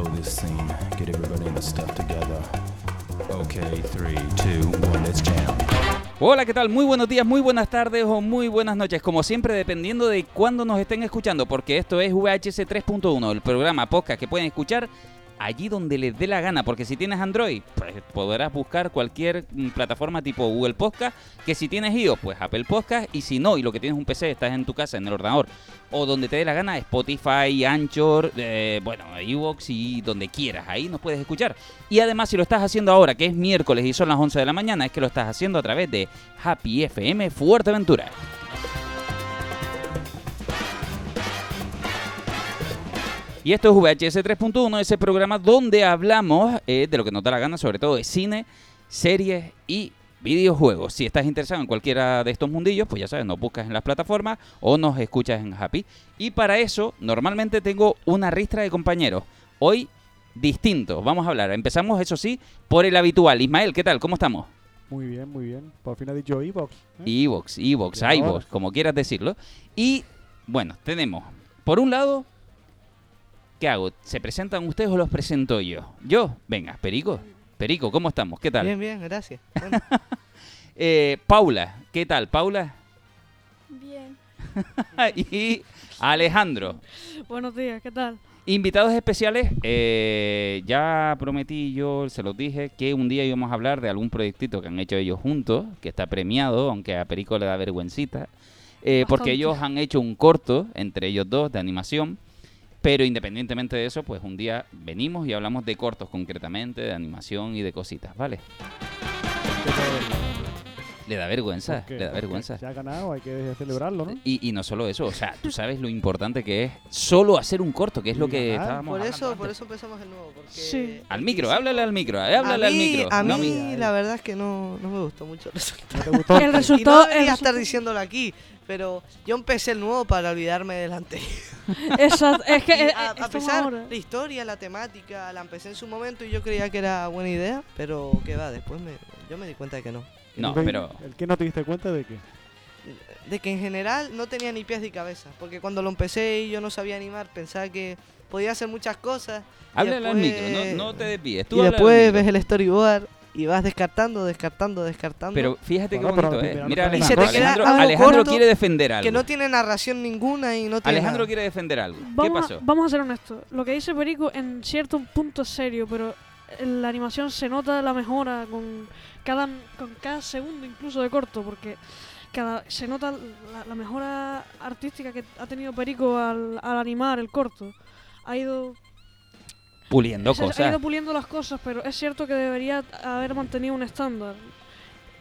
this scene. Get everybody in the stuff together. Okay, three, two, one, let's jam. Hola, ¿qué tal? Muy buenos días, muy buenas tardes o muy buenas noches, como siempre dependiendo de cuándo nos estén escuchando, porque esto es VHS 3.1, el programa podcast que pueden escuchar allí donde les dé la gana, porque si tienes Android, pues podrás buscar cualquier mm, plataforma tipo Google Podcast, que si tienes iOS, pues Apple Podcast, y si no, y lo que tienes un PC, estás en tu casa, en el ordenador, o donde te dé la gana, Spotify, Anchor, eh, bueno, Evox y donde quieras, ahí nos puedes escuchar. Y además, si lo estás haciendo ahora, que es miércoles y son las 11 de la mañana, es que lo estás haciendo a través de Happy FM Fuerteventura. Y esto es VHS 3.1, ese programa donde hablamos eh, de lo que nos da la gana, sobre todo de cine, series y videojuegos. Si estás interesado en cualquiera de estos mundillos, pues ya sabes, nos buscas en las plataformas o nos escuchas en Happy. Y para eso, normalmente tengo una ristra de compañeros. Hoy, distinto. Vamos a hablar. Empezamos, eso sí, por el habitual. Ismael, ¿qué tal? ¿Cómo estamos? Muy bien, muy bien. Por fin ha dicho Evox. ¿eh? Evox, Evox, iVox, como quieras decirlo. Y bueno, tenemos, por un lado, ¿qué hago? ¿Se presentan ustedes o los presento yo? Yo, venga, Perico. Perico, ¿cómo estamos? ¿Qué tal? Bien, bien, gracias. Bueno, Eh, Paula, ¿qué tal? Paula. Bien. y Alejandro. Buenos días, ¿qué tal? Invitados especiales, eh, ya prometí yo, se los dije, que un día íbamos a hablar de algún proyectito que han hecho ellos juntos, que está premiado, aunque a Perico le da vergüencita, eh, porque ellos han hecho un corto entre ellos dos de animación, pero independientemente de eso, pues un día venimos y hablamos de cortos concretamente, de animación y de cositas, ¿vale? Le da vergüenza, le da vergüenza. Se ha ganado, hay que celebrarlo, ¿no? Y, y no solo eso, o sea, tú sabes lo importante que es solo hacer un corto, que es lo Y que ganar. estábamos por eso, antes. por eso empezamos el nuevo. Porque Sí. Al micro, háblale al micro, eh, háblale a al mí, micro. A no mí, mi- la verdad es que no, no me gustó mucho el resultado. ¿No te gustó? El Y resultado. no el debería estar diciéndolo aquí, pero yo empecé el nuevo para olvidarme del anterior. Exacto, es que a, a pesar ahora. la historia, la temática, la empecé en su momento y yo creía que era buena idea, pero que va, después me, yo me di cuenta de que no. No, ¿El pero ¿El que no te diste cuenta de qué? De que en general no tenía ni pies ni cabeza, porque cuando lo empecé y yo no sabía animar, pensaba que podía hacer muchas cosas. háblale al micro, no, no te desvíes. Tú y después ves el storyboard y vas descartando, descartando, descartando. Pero fíjate Bueno, qué pero bonito, ¿eh? mira, Mira, no- Y se Alejandro, te queda Alejandro, algo Alejandro corto quiere defender algo. que no tiene narración ninguna y no tiene Alejandro nada. quiere defender algo. ¿Qué Vamos, pasó? A, vamos a ser honestos. Lo que dice Perico en cierto punto es serio, pero en la animación se nota la mejora con cada, con cada segundo incluso de corto, porque cada se nota la, la mejora artística que ha tenido Perico al, al animar el corto. Ha ido, Puliendo se- ha cosas. ido puliendo las cosas, pero es cierto que debería haber mantenido un estándar.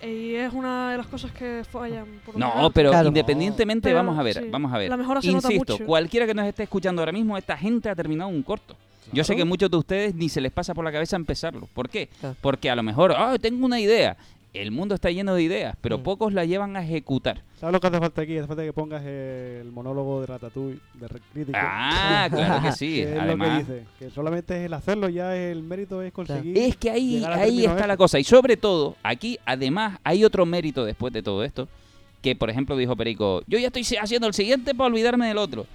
Y es una de las cosas que fallan. Por lo No, pero Claro. independientemente, Pero, vamos a ver, sí, vamos a ver. la mejora se nota Insisto, mucho. cualquiera que nos esté escuchando ahora mismo, esta gente ha terminado un corto. Yo sé que muchos de ustedes ni se les pasa por la cabeza empezarlo. ¿Por qué? Claro. Porque a lo mejor, ah, tengo una idea. El mundo está lleno de ideas, pero Mm. pocos la llevan a ejecutar. ¿Sabes lo que hace falta aquí? Hace falta que pongas el monólogo de Ratatouille, de crítico. Ah, claro que sí. que es Además, lo que dice, que solamente es el hacerlo, ya el mérito es conseguir. Es que ahí, ahí está la cosa. Y sobre todo, aquí además hay otro mérito después de todo esto. Que por ejemplo dijo Perico, yo ya estoy haciendo el siguiente para olvidarme del otro.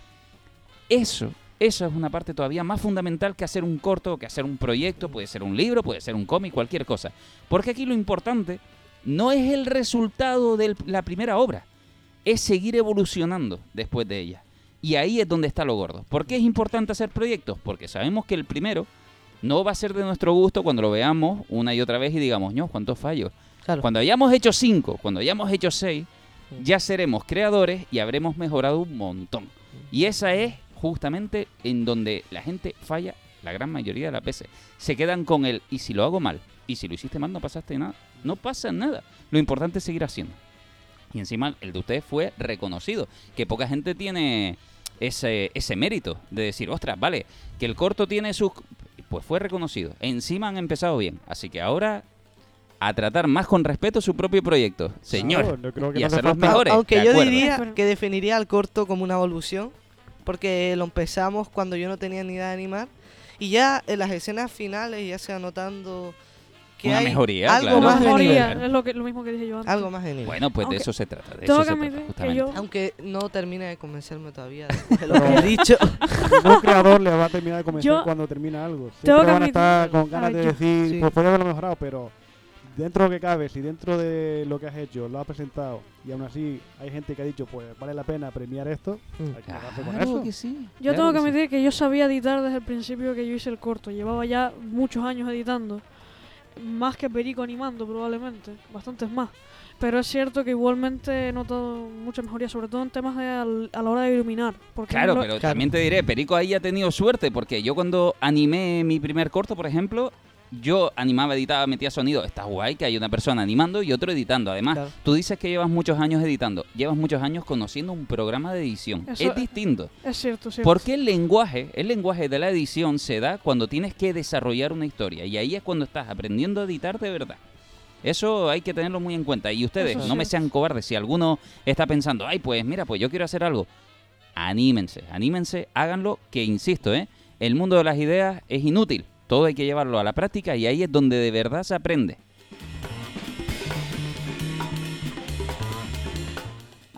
Eso, eso es una parte todavía más fundamental que hacer un corto, que hacer un proyecto, puede ser un libro, puede ser un cómic, cualquier cosa. Porque aquí lo importante no es el resultado de la primera obra, es seguir evolucionando después de ella. Y ahí es donde está lo gordo. ¿Por qué es importante hacer proyectos? Porque sabemos que el primero no va a ser de nuestro gusto cuando lo veamos una y otra vez y digamos, no, cuántos fallos. Claro. Cuando hayamos hecho cinco, cuando hayamos hecho seis, ya seremos creadores y habremos mejorado un montón. Y esa es justamente en donde la gente falla la gran mayoría de las veces. Se quedan con el, y si lo hago mal, y si lo hiciste mal no pasaste nada. No pasa nada. Lo importante es seguir haciendo. Y encima el de ustedes fue reconocido, que poca gente tiene ese, ese mérito de decir, ostras, vale, que el corto tiene sus... Pues fue reconocido. Encima han empezado bien. Así que ahora a tratar más con respeto su propio proyecto. Señor. Y no falta- mejores. Aunque ¿de yo acuerdo? diría que definiría al corto como una evolución, porque lo empezamos cuando yo no tenía ni idea de animar, y ya en las escenas finales ya se va notando que Una hay mejoría, algo claro. más de mejoría, nivel. es lo, que, lo mismo que dije yo antes. Algo más de nivel. Bueno, pues de eso se trata. De eso que se admitir trata, que justamente. yo- Aunque no termina de convencerme todavía de lo que he dicho. Ningún creador le va a terminar de convencer Yo- cuando termina algo. Siempre que van a estar admitir- con ganas de yo- decir, Sí. pues podría haberlo mejorado, pero dentro de lo que cabe, si dentro de lo que has hecho lo has presentado y aún así hay gente que ha dicho, pues vale la pena premiar esto, hay que quedarse con Claro eso. que sí. Yo claro tengo que sí. admitir que yo sabía editar desde el principio que yo hice el corto. Llevaba ya muchos años editando. Más que Perico animando, probablemente. Bastantes más. Pero es cierto que igualmente he notado mucha mejoría, sobre todo en temas de al- a la hora de iluminar. Porque Claro, lo- pero también te diré, Perico ahí ha tenido suerte, porque yo cuando animé mi primer corto, por ejemplo, yo animaba, editaba, metía sonido. Está guay que hay una persona animando y otro editando. Además, Claro. tú dices que llevas muchos años editando. Llevas muchos años conociendo un programa de edición. Eso- es distinto. Es cierto, cierto. Porque el lenguaje, el lenguaje de la edición se da cuando tienes que desarrollar una historia. Y ahí es cuando estás aprendiendo a editar de verdad. Eso hay que tenerlo muy en cuenta. Y ustedes, Eso no me sean cobardes. Si alguno está pensando, ay, pues mira, pues yo quiero hacer algo. Anímense, anímense, háganlo, que insisto, ¿eh? el mundo de las ideas es inútil. Todo hay que llevarlo a la práctica y ahí es donde de verdad se aprende.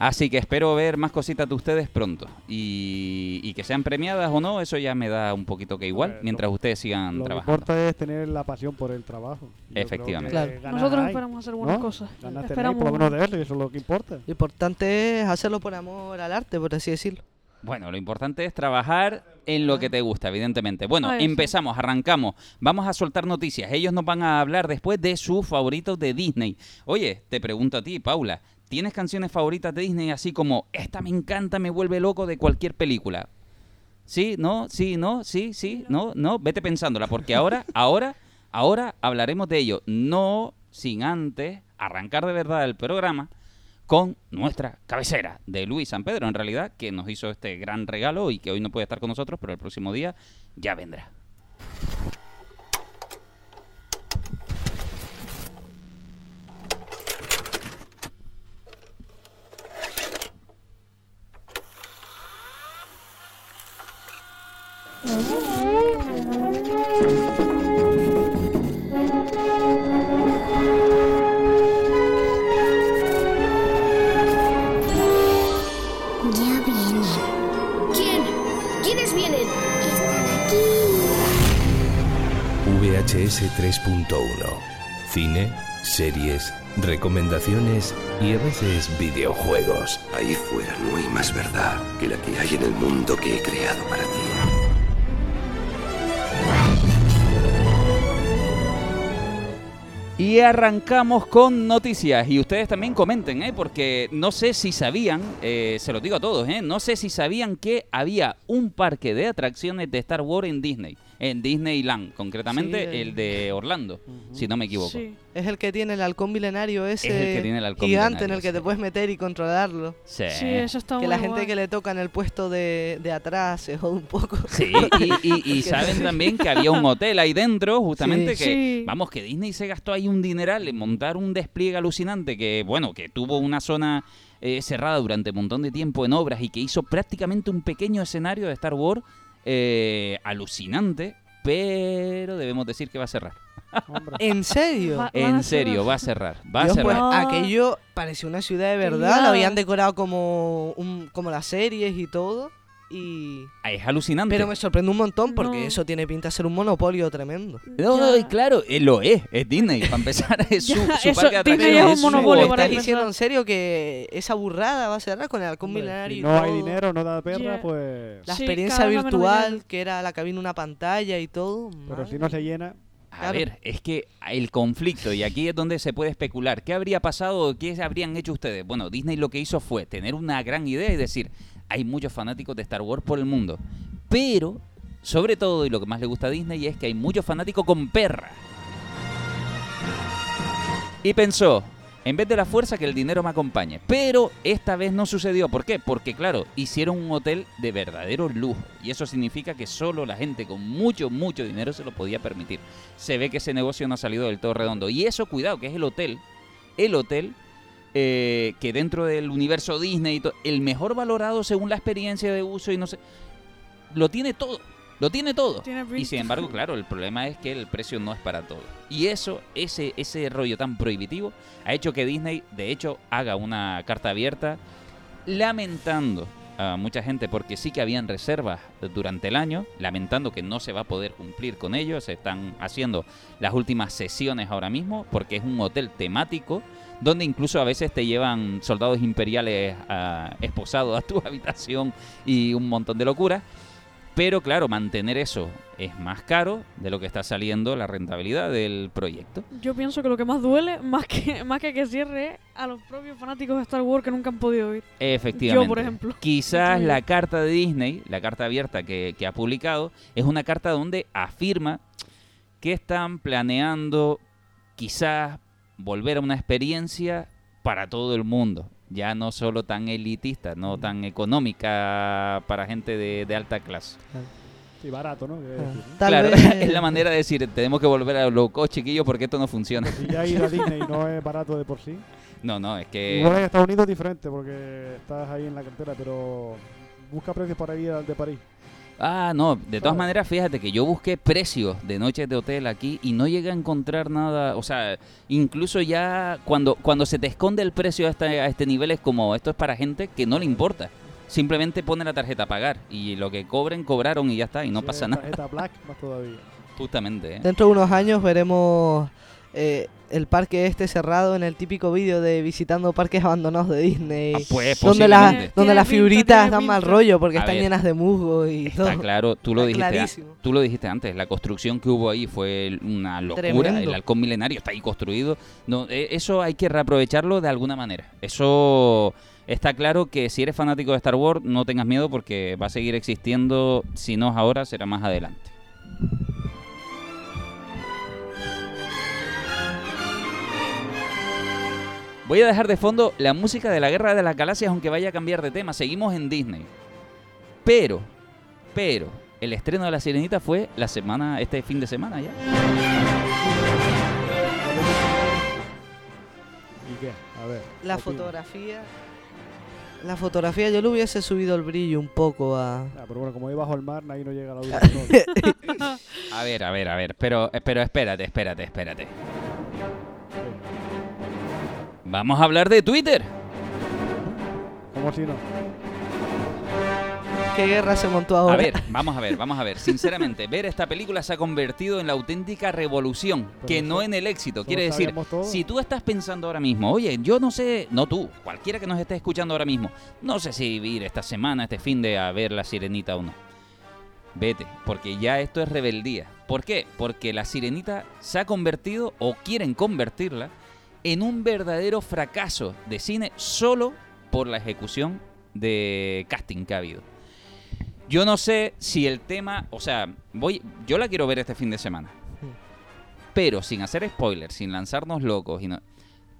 Así que espero ver más cositas de ustedes pronto. Y, y que sean premiadas o no, eso ya me da un poquito que igual, mientras ustedes sigan Lo que trabajando. importa es tener la pasión por el trabajo. Yo Efectivamente. Claro. Nosotros hay, esperamos hacer buenas ¿no? cosas. Ganas Esperamos. por lo menos de eso y eso es lo que importa. Lo importante es hacerlo por amor al arte, por así decirlo. Bueno, lo importante es trabajar en lo que te gusta, evidentemente. Bueno, sí. empezamos, arrancamos. Vamos a soltar noticias. Ellos nos van a hablar después de sus favoritos de Disney. Oye, te pregunto a ti, Paula, ¿tienes canciones favoritas de Disney así como esta me encanta, me vuelve loco de cualquier película? ¿Sí? ¿No? ¿Sí? ¿No? ¿Sí? ¿Sí? ¿No? ¿No? Vete pensándola, porque ahora, ahora, ahora hablaremos de ello. No sin antes arrancar de verdad el programa con nuestra cabecera de Luis San Pedro, en realidad, que nos hizo este gran regalo y que hoy no puede estar con nosotros, pero el próximo día ya vendrá. VHS 3.1. Cine, series, recomendaciones y a veces videojuegos. Ahí fuera no hay más verdad que la que hay en el mundo que he creado para ti. Y arrancamos con noticias. Y ustedes también comenten, ¿eh? porque no sé si sabían, eh, se lo digo a todos, ¿eh? no sé si sabían que había un parque de atracciones de Star Wars en Disney. En Disneyland, concretamente Sí, el- el de Orlando, si no me equivoco. Sí. Es el que tiene el halcón milenario ese el que tiene el halcón gigante en el que sí. te puedes meter y controlarlo. Sí. Sí, eso está que muy la gente guay. que le toca en el puesto de, de atrás se jode un poco. Sí, y, y- y saben también que había un hotel ahí dentro, justamente Sí. que, Sí. vamos, que Disney se gastó ahí un dineral en montar un despliegue alucinante que, bueno, que tuvo una zona eh, cerrada durante un montón de tiempo en obras y que hizo prácticamente un pequeño escenario de Star Wars eh, alucinante, pero debemos decir que va a cerrar. ¿En serio? Va- En serio, va a cerrar, va a Dios, cerrar. Aquello parecía una ciudad de verdad, lo habían decorado como, un, como las series y todo. Y... Es alucinante. Pero me sorprende un montón porque No. eso tiene pinta de ser un monopolio tremendo. No, Ya. claro, eh, lo es, es Disney, para empezar, es su, Ya, su eso, parque de Disney es un es su monopolio para ¿Estás diciendo en serio que esa burrada va a cerrar con el halcón milenario si y no hay dinero, no da perra, pues... La Sí, experiencia virtual, que era la cabina una pantalla y todo. Pero si no se llena, A Claro. ver, es que el conflicto, y aquí es donde se puede especular, ¿qué habría pasado? ¿Qué habrían hecho ustedes? Bueno, Disney lo que hizo fue tener una gran idea y decir, hay muchos fanáticos de Star Wars por el mundo, pero, sobre todo, y lo que más le gusta a Disney es que hay muchos fanáticos con perra. Y pensó, en vez de la fuerza, que el dinero me acompañe. Pero esta vez no sucedió. ¿Por qué? Porque, claro, hicieron un hotel de verdadero lujo. Y eso significa que solo la gente con mucho, mucho dinero se lo podía permitir. Se ve que ese negocio no ha salido del todo redondo. Y eso, cuidado, que es el hotel. El hotel eh, que dentro del universo Disney, y el mejor valorado según la experiencia de uso y no sé. Lo tiene todo. Lo tiene todo. Tiene Y sin embargo, claro, el problema es que el precio no es para todo. Y eso, ese, ese rollo tan prohibitivo, ha hecho que Disney, de hecho, haga una carta abierta lamentando a mucha gente porque sí que habían reservas durante el año, lamentando que no se va a poder cumplir con ello. Se están haciendo las últimas sesiones ahora mismo porque es un hotel temático donde incluso a veces te llevan soldados imperiales ah, esposados a tu habitación y un montón de locuras. Pero claro, mantener eso es más caro de lo que está saliendo la rentabilidad del proyecto. Yo pienso que lo que más duele, más que, más que que cierre, es a los propios fanáticos de Star Wars que nunca han podido ir. Efectivamente. Yo, por ejemplo. Quizás la carta de Disney, la carta abierta que, que ha publicado, es una carta donde afirma que están planeando quizás volver a una experiencia para todo el mundo. Ya no solo tan elitista, no tan económica para gente de, de alta clase. Sí, barato, ¿no? Ah. decir, ¿no? Tal claro, vez- es la manera de decir, tenemos que volver a low cost, chiquillos, porque esto no funciona. Si ya ir a Disney no es barato de por sí. No, no, es que... Igual en Estados Unidos es diferente porque estás ahí en la cartera, pero busca precios para ir al de París. Ah, no, de todas maneras, fíjate que yo busqué precios de noches de hotel aquí y no llegué a encontrar nada, o sea, incluso ya cuando, cuando se te esconde el precio a este, a este nivel es como, esto es para gente que no le importa. Simplemente pone la tarjeta a pagar y lo que cobren, cobraron y ya está, y no pasa nada. tarjeta Black, más todavía. Justamente, ¿eh? Dentro de unos años veremos eh, el parque este cerrado en el típico vídeo de visitando parques abandonados de Disney. Ah, pues donde, la- donde Tiene las figuritas dan mal rollo porque A están ver, llenas de musgo y Está todo. claro, tú lo Está dijiste, a- tú lo dijiste antes, la construcción que hubo ahí fue una locura, Tremendo. el halcón milenario está ahí construido, no, eh, eso hay que reaprovecharlo de alguna manera, eso está claro que si eres fanático de Star Wars no tengas miedo porque va a seguir existiendo, si no es ahora será más adelante. Voy a dejar de fondo la música de la Guerra de las Galaxias aunque vaya a cambiar de tema, seguimos en Disney. Pero, pero, el estreno de La Sirenita fue la semana, este fin de semana ya. ¿Y qué? A ver. La opina. fotografía. La fotografía yo le hubiese subido el brillo un poco a. Ah, pero bueno, como ahí bajo el mar, ahí no llega la luz. A ver, a ver, a ver, pero, pero espérate, espérate, espérate. Vamos a hablar de Twitter. ¿Cómo si no? ¿Qué guerra se montó ahora? A ver, vamos a ver, vamos a ver. Sinceramente, ver esta película se ha convertido en la auténtica revolución, Pero que eso- no en el éxito. Quiere decir, si tú estás pensando ahora mismo, oye, yo no sé, no tú, cualquiera que nos esté escuchando ahora mismo, no sé si ir esta semana, este fin de a ver la sirenita o no. Vete, porque ya esto es rebeldía. ¿Por qué? Porque la sirenita se ha convertido, o quieren convertirla, en un verdadero fracaso de cine solo por la ejecución de casting que ha habido. Yo no sé si el tema, o sea, voy, yo la quiero ver este fin de semana. Pero sin hacer spoilers, sin lanzarnos locos, y no,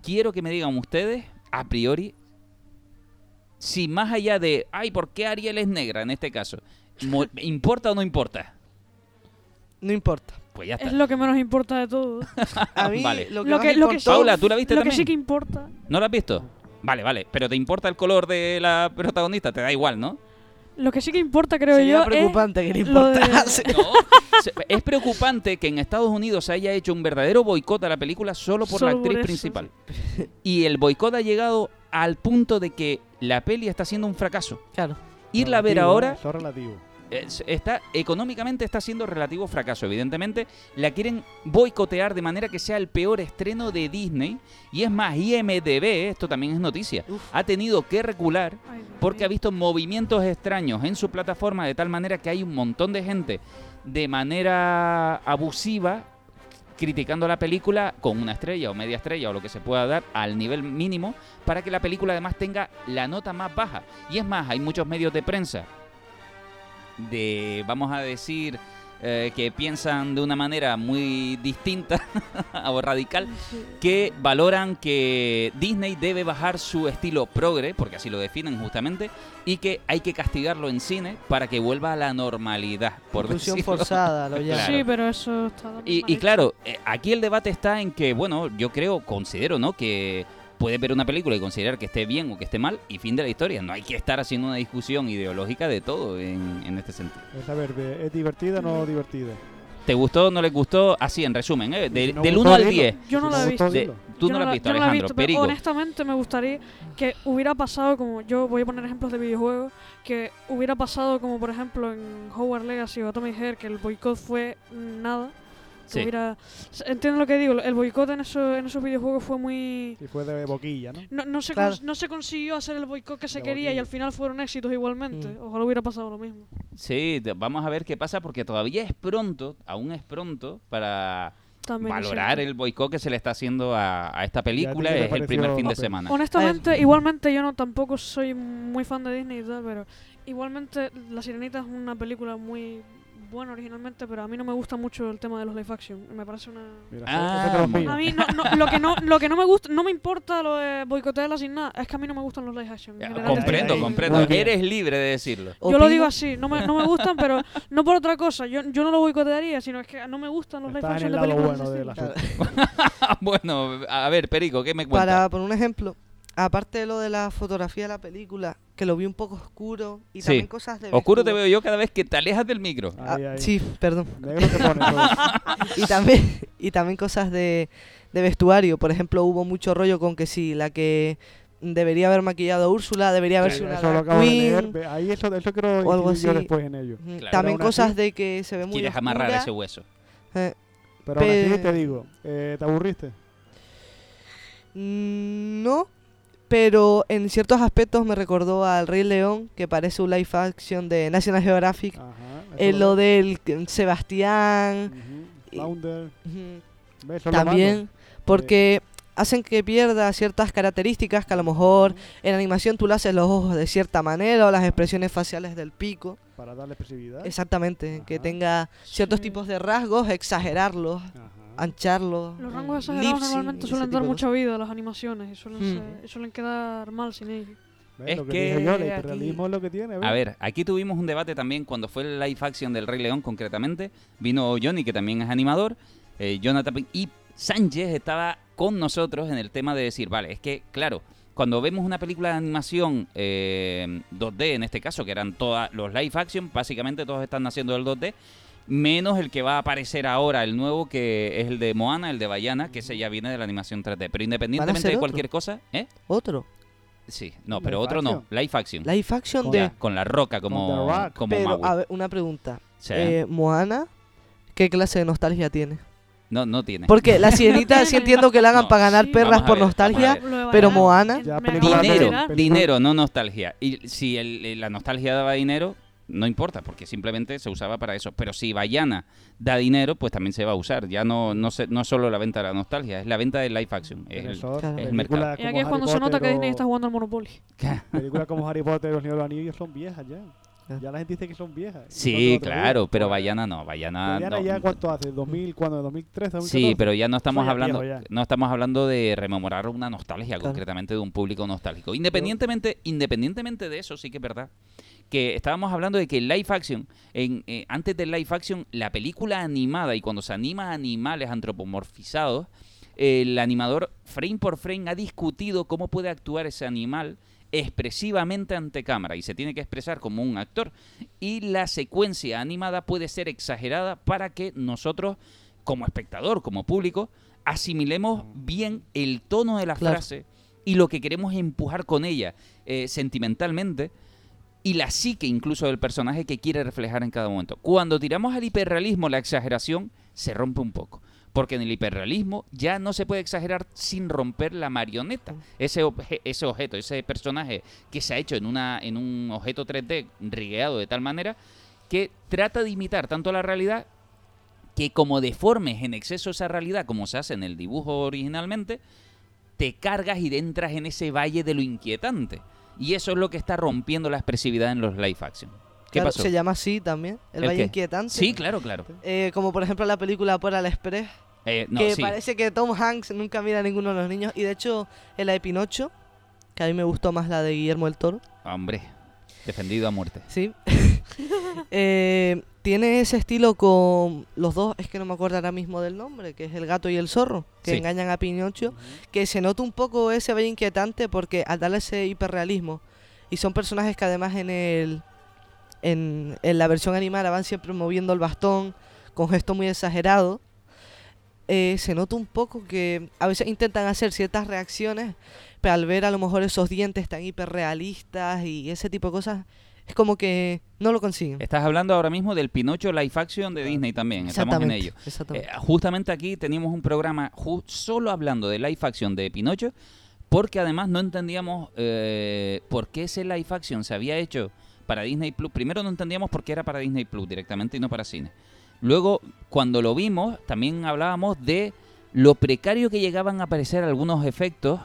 quiero que me digan ustedes, a priori, si más allá de, ay, ¿por qué Ariel es negra en este caso? ¿Importa o no importa? No importa. Pues ya está. Es lo que menos importa de todo. A mí Vale. lo que Lo que- que Paula, ¿tú la viste lo que también? sí que importa. ¿No la has visto? Vale, vale. Pero ¿te importa el color de la protagonista? Te da igual, ¿no? Lo que sí que importa, creo Sería yo, preocupante que le es lo de- importase. No. Es preocupante que en Estados Unidos se haya hecho un verdadero boicot a la película solo por la por actriz eso, principal. Y el boicot ha llegado al punto de que la peli está siendo un fracaso. Claro. Irla a ver ahora ¿eh? Eso es relativo. Es- está económicamente está siendo relativo fracaso. Evidentemente, la quieren boicotear de manera que sea el peor estreno de Disney. Y es más, IMDB, esto también es noticia, Uf. ha tenido que recular Dios porque ha visto movimientos extraños en su plataforma de tal manera que hay un montón de gente de manera abusiva criticando la película con una estrella o media estrella o lo que se pueda dar al nivel mínimo para que la película además tenga la nota más baja. Y es más, hay muchos medios de prensa de, vamos a decir, eh, que piensan de una manera muy distinta o radical que valoran que Disney debe bajar su estilo progre, porque así lo definen justamente, y que hay que castigarlo en cine para que vuelva a la normalidad, por decirlo. forzada, lo llaman. Sí, pero eso está Y, claro, eh, aquí el debate está en que, bueno, yo creo, considero, ¿no? Que puedes ver una película y considerar que esté bien o que esté mal y fin de la historia. No hay que estar haciendo una discusión ideológica de todo en, en este sentido. Es saber, de- ¿es divertida o no divertida? ¿Te gustó o no les gustó? Así, en resumen, ¿eh? De- Si no del gustó, 1 al dilo. 10. Yo no la he visto. De- tú Yo no la has visto, yo no la he Alejandro. visto, pero Perico. honestamente me gustaría que hubiera pasado como yo voy a poner ejemplos de videojuegos que hubiera pasado como por ejemplo en Howard Legacy o Atomic Heart que el boicot fue nada Sí. hubiera entiendo lo que digo el boicot en esos en esos videojuegos fue muy Si fue de boquilla, ¿no? no, no se Claro. cons- no se consiguió hacer el boicot que se De quería y boquilla. al final fueron éxitos igualmente Mm. ojalá hubiera pasado lo mismo Sí, vamos a ver qué pasa porque todavía es pronto, aún es pronto para También valorar el boicot que se le está haciendo a, a esta película. Es el primer fin de semana. Honestamente, igualmente yo no tampoco soy muy fan de Disney y tal, pero igualmente La Sirenita es una película muy buena originalmente, pero a mí no me gusta mucho el tema de los live action. Me parece una Mira, Ah, bueno. a mí no, no- lo que no lo que no me gusta, no me importa lo de boicotearla sin nada, es que a mí no me gustan los live action. Ya, comprendo, comprendo. Eres libre de decirlo. Yo lo digo así, no me, no me gustan, pero no por otra cosa. Yo, yo no lo boicotearía, sino es que no me gustan los live Estás en action el de lado películas. bueno de asunto. bueno, a ver, Perico, ¿qué me cuentas? Para poner un ejemplo, aparte de lo de la fotografía de la película, que lo vi un poco oscuro y Sí. también cosas de Oscuro te veo yo cada vez que te alejas del micro. Ah, sí, perdón. Negro que pone todo. y también y también cosas de, de vestuario. Por ejemplo, hubo mucho rollo con que sí, la que debería haber maquillado a Úrsula debería haber Sí, sido una eso lo drag acabo de leer. queen. Ve, Ahí eso, eso quiero o algo yo así. después en ello. Claro. También cosas así- de que se ve muy Quieres amarrar oscura. ese hueso. Eh, Pero aún así Pe- te digo, eh, ¿te aburriste? mm, no, pero en ciertos aspectos me recordó al Rey León, que parece un live action de National Geographic. Ajá. En lo del Sebastián. Lo malo. También, porque hacen que pierda ciertas características que a lo mejor en animación tú le haces los ojos de cierta manera o las expresiones faciales del pico. Para darle expresividad. Exactamente, que tenga ciertos Sí. tipos de rasgos, exagerarlos, Ajá. Ancharlos. Los rangos exagerados normalmente suelen dar mucha vida a las animaciones y suelen, Mm. ser- suelen quedar mal sin ellos. Es lo que, que dije yo, el aquí- hiperrealismo es lo que tiene. ¿ves? A ver, aquí tuvimos un debate también cuando fue el live action del Rey León, concretamente. Vino Johnny, que también es animador. eh, Jonathan y Sánchez estaba con nosotros en el tema de decir, vale, es que, claro, cuando vemos una película de animación eh, 2D, en este caso, que eran todas los live action, básicamente todos están naciendo del 2D, menos el que va a aparecer ahora, el nuevo, que es el de Moana, el de Bayana, que ese ya viene de la animación 3D. Pero independientemente de otro? cualquier cosa, ¿eh? Otro, Sí, no, pero otro no, live action. live action Con de... Ya, con la roca como, Rock. como Pero, Maui. a ver, una pregunta. Sí. Eh, Moana, ¿qué clase de nostalgia tiene? No, no tiene. Porque la sirenita sí entiendo que la hagan No, para ganar sí. perras por ver, nostalgia, pero Moana- Ya, dinero, dinero, no nostalgia. Y si el- la nostalgia daba dinero, no importa, porque simplemente se usaba para eso. Pero si Bayana da dinero, pues también se va a usar. Ya no no, se, no es solo la venta de la nostalgia, es la venta de live action. Es el- películas mercado. Y aquí es Harry cuando se nota Potter que Disney o- está jugando al Monopoly. Películas como Harry Potter y los Niños de los Anillos son viejas ya. Ah. Ya la gente dice que son viejas. sí, claro, día, pero Bayana no, Bayana Bayana no. ya cuánto hace, 2000, cuando 2013, 2014. Sí, pero ya no estamos hablando, no estamos hablando de rememorar una nostalgia, Claro. concretamente de un público nostálgico. Independientemente, independientemente de eso, sí que es verdad que estábamos hablando de que el live action, en, eh, antes del live action, la película animada y cuando se anima a animales antropomorfizados, el animador frame por frame ha discutido cómo puede actuar ese animal expresivamente ante cámara y se tiene que expresar como un actor y la secuencia animada puede ser exagerada para que nosotros como espectador, como público, asimilemos bien el tono de la Claro. frase y lo que queremos empujar con ella eh, sentimentalmente y la psique incluso del personaje que quiere reflejar en cada momento. Cuando tiramos al hiperrealismo, la exageración se rompe un poco. Porque en el hiperrealismo ya no se puede exagerar sin romper la marioneta. Ese, obje- ese objeto, ese personaje que se ha hecho en, una, en un objeto 3D rigueado de tal manera que trata de imitar tanto la realidad que como deformes en exceso esa realidad como se hace en el dibujo originalmente, te cargas y entras en ese valle de lo inquietante. Y eso es lo que está rompiendo la expresividad en los live action. ¿Qué Claro, pasó? Se llama así también, el, ¿El Valle qué? Inquietante. Sí, claro, claro. Eh, como por ejemplo la película Por al Express, Eh, no, que sí. parece que Tom Hanks nunca mira a ninguno de los niños. Y de hecho, en la de Pinocho, que a mí me gustó más la de Guillermo del Toro, Hombre, defendido a muerte. sí. eh, tiene ese estilo con los dos, es que no me acuerdo ahora mismo del nombre, que es el gato y el zorro, que Sí. engañan a Pinocho, que se nota un poco ese bello inquietante porque al darle ese hiperrealismo, y son personajes que además en el en, en la versión animada van siempre moviendo el bastón con gestos muy exagerados, eh, se nota un poco que a veces intentan hacer ciertas reacciones, pero al ver a lo mejor esos dientes tan hiperrealistas y ese tipo de cosas, es como que no lo consiguen. Estás hablando ahora mismo del Pinocho live action de Disney también. Estamos en ello. exactamente. Eh, justamente aquí teníamos un programa solo hablando de live action de Pinocho, porque además no entendíamos eh, por qué ese live action se había hecho para Disney Plus. Primero no entendíamos por qué era para Disney Plus directamente y no para cine. Luego, cuando lo vimos, también hablábamos de lo precario que llegaban a parecer algunos efectos,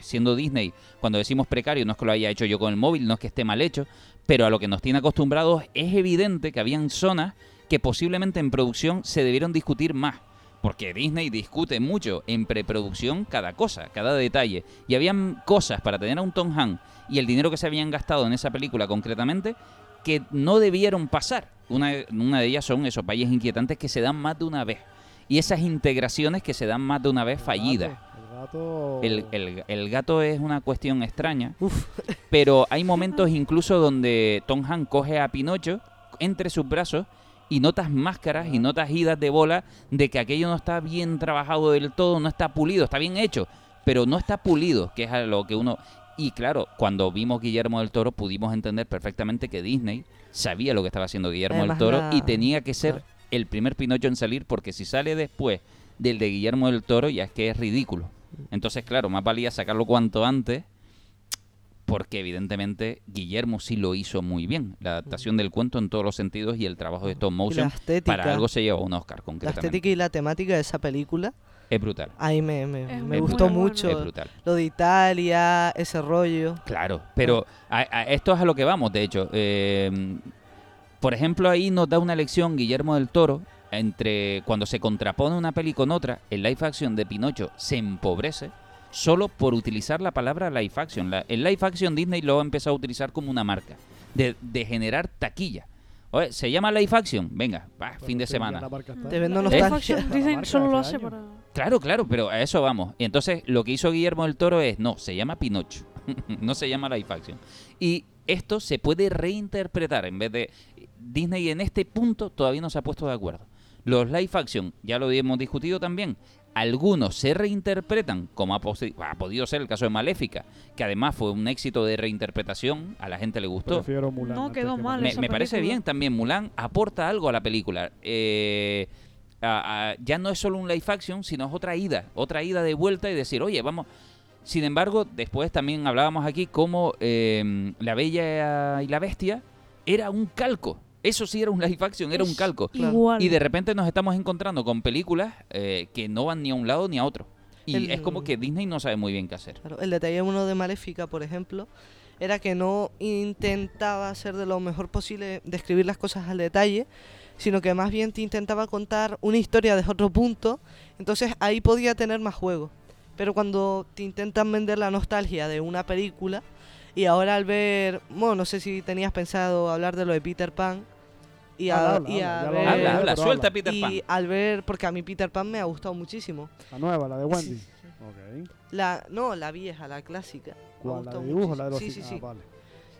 siendo Disney, cuando decimos precario, no es que lo haya hecho yo con el móvil, no es que esté mal hecho, pero a lo que nos tiene acostumbrados es evidente que habían zonas que posiblemente en producción se debieron discutir más. Porque Disney discute mucho en preproducción cada cosa, cada detalle. Y habían cosas para tener a un Tom Hanks y el dinero que se habían gastado en esa película concretamente que no debieron pasar. Una, una de ellas son esos valles inquietantes que se dan más de una vez. Y esas integraciones que se dan más de una vez fallidas. El gato. El, el- el gato es una cuestión extraña, pero hay momentos incluso donde Tom Hanks coge a Pinocho entre sus brazos y notas máscaras y notas idas de bola de que aquello no está bien trabajado del todo, no está pulido, está bien hecho, pero no está pulido, que es a lo que uno... Y claro, cuando vimos Guillermo del Toro pudimos entender perfectamente que Disney sabía lo que estaba haciendo Guillermo Además, del Toro la- y tenía que ser claro. el primer Pinocho en salir porque si sale después del de Guillermo del Toro ya es que es ridículo. Entonces, claro, más valía sacarlo cuanto antes porque evidentemente Guillermo sí lo hizo muy bien. La adaptación del cuento en todos los sentidos y el trabajo de la motion estética, para algo se llevó un Oscar la concretamente. estética y la temática de esa película, Es brutal. ahí me, me, gustó bueno. mucho. Es brutal. Lo de Italia, ese rollo. Claro, pero a, a esto es a lo que vamos, de hecho. Eh, por ejemplo, ahí nos da una lección Guillermo del Toro entre cuando se contrapone una peli con otra, el live action de Pinocho se empobrece solo por utilizar la palabra live action. La- el live action Disney lo ha empezado a utilizar como una marca de, de generar taquilla. Oye, ¿se llama live action? Venga, fin de semana. la marca está. Te vendo nostalgia. Marca solo lo hace para... Claro, claro, pero a eso vamos. Y entonces lo que hizo Guillermo del Toro es, no, se llama Pinocho, no se llama live action. Y esto se puede reinterpretar en vez de... Disney en este punto todavía no se ha puesto de acuerdo. Los live action, ya lo hemos discutido también, algunos se reinterpretan, como ha, posi- ha podido ser el caso de Maléfica, que además fue un éxito de reinterpretación, a la gente le gustó. Prefiero Mulan No quedó que mal Me, parece bien también. Mulan aporta algo a la película. Eh, a- a- ya no es solo un live action, sino es otra ida. Otra ida de vuelta y decir, oye, vamos. Sin embargo, después también hablábamos aquí cómo eh, La Bella y la Bestia era un calco. Eso sí era un live action, era un calco. Y de repente nos estamos encontrando con películas eh, que no van ni a un lado ni a otro. Y El- es como que Disney no sabe muy bien qué hacer. Claro, el detalle uno de Maléfica, por ejemplo, era que no intentaba hacer de lo mejor posible describir las cosas al detalle, sino que más bien te intentaba contar una historia desde otro punto, entonces ahí podía tener más juego. Pero cuando te intentan vender la nostalgia de una película, y ahora al ver, bueno, no sé si tenías pensado hablar de lo de Peter Pan, y, a- Habla, y habla, a ver- Habla, habla, suelta habla. Peter Pan. y al ver, porque a mí Peter Pan me ha gustado muchísimo. La nueva, la de Wendy. La, no, la vieja, la clásica. Me ha ¿Cuál? ¿La gustado de dibujo? La de los muchísimo. Sí, sí, ah, sí. vale.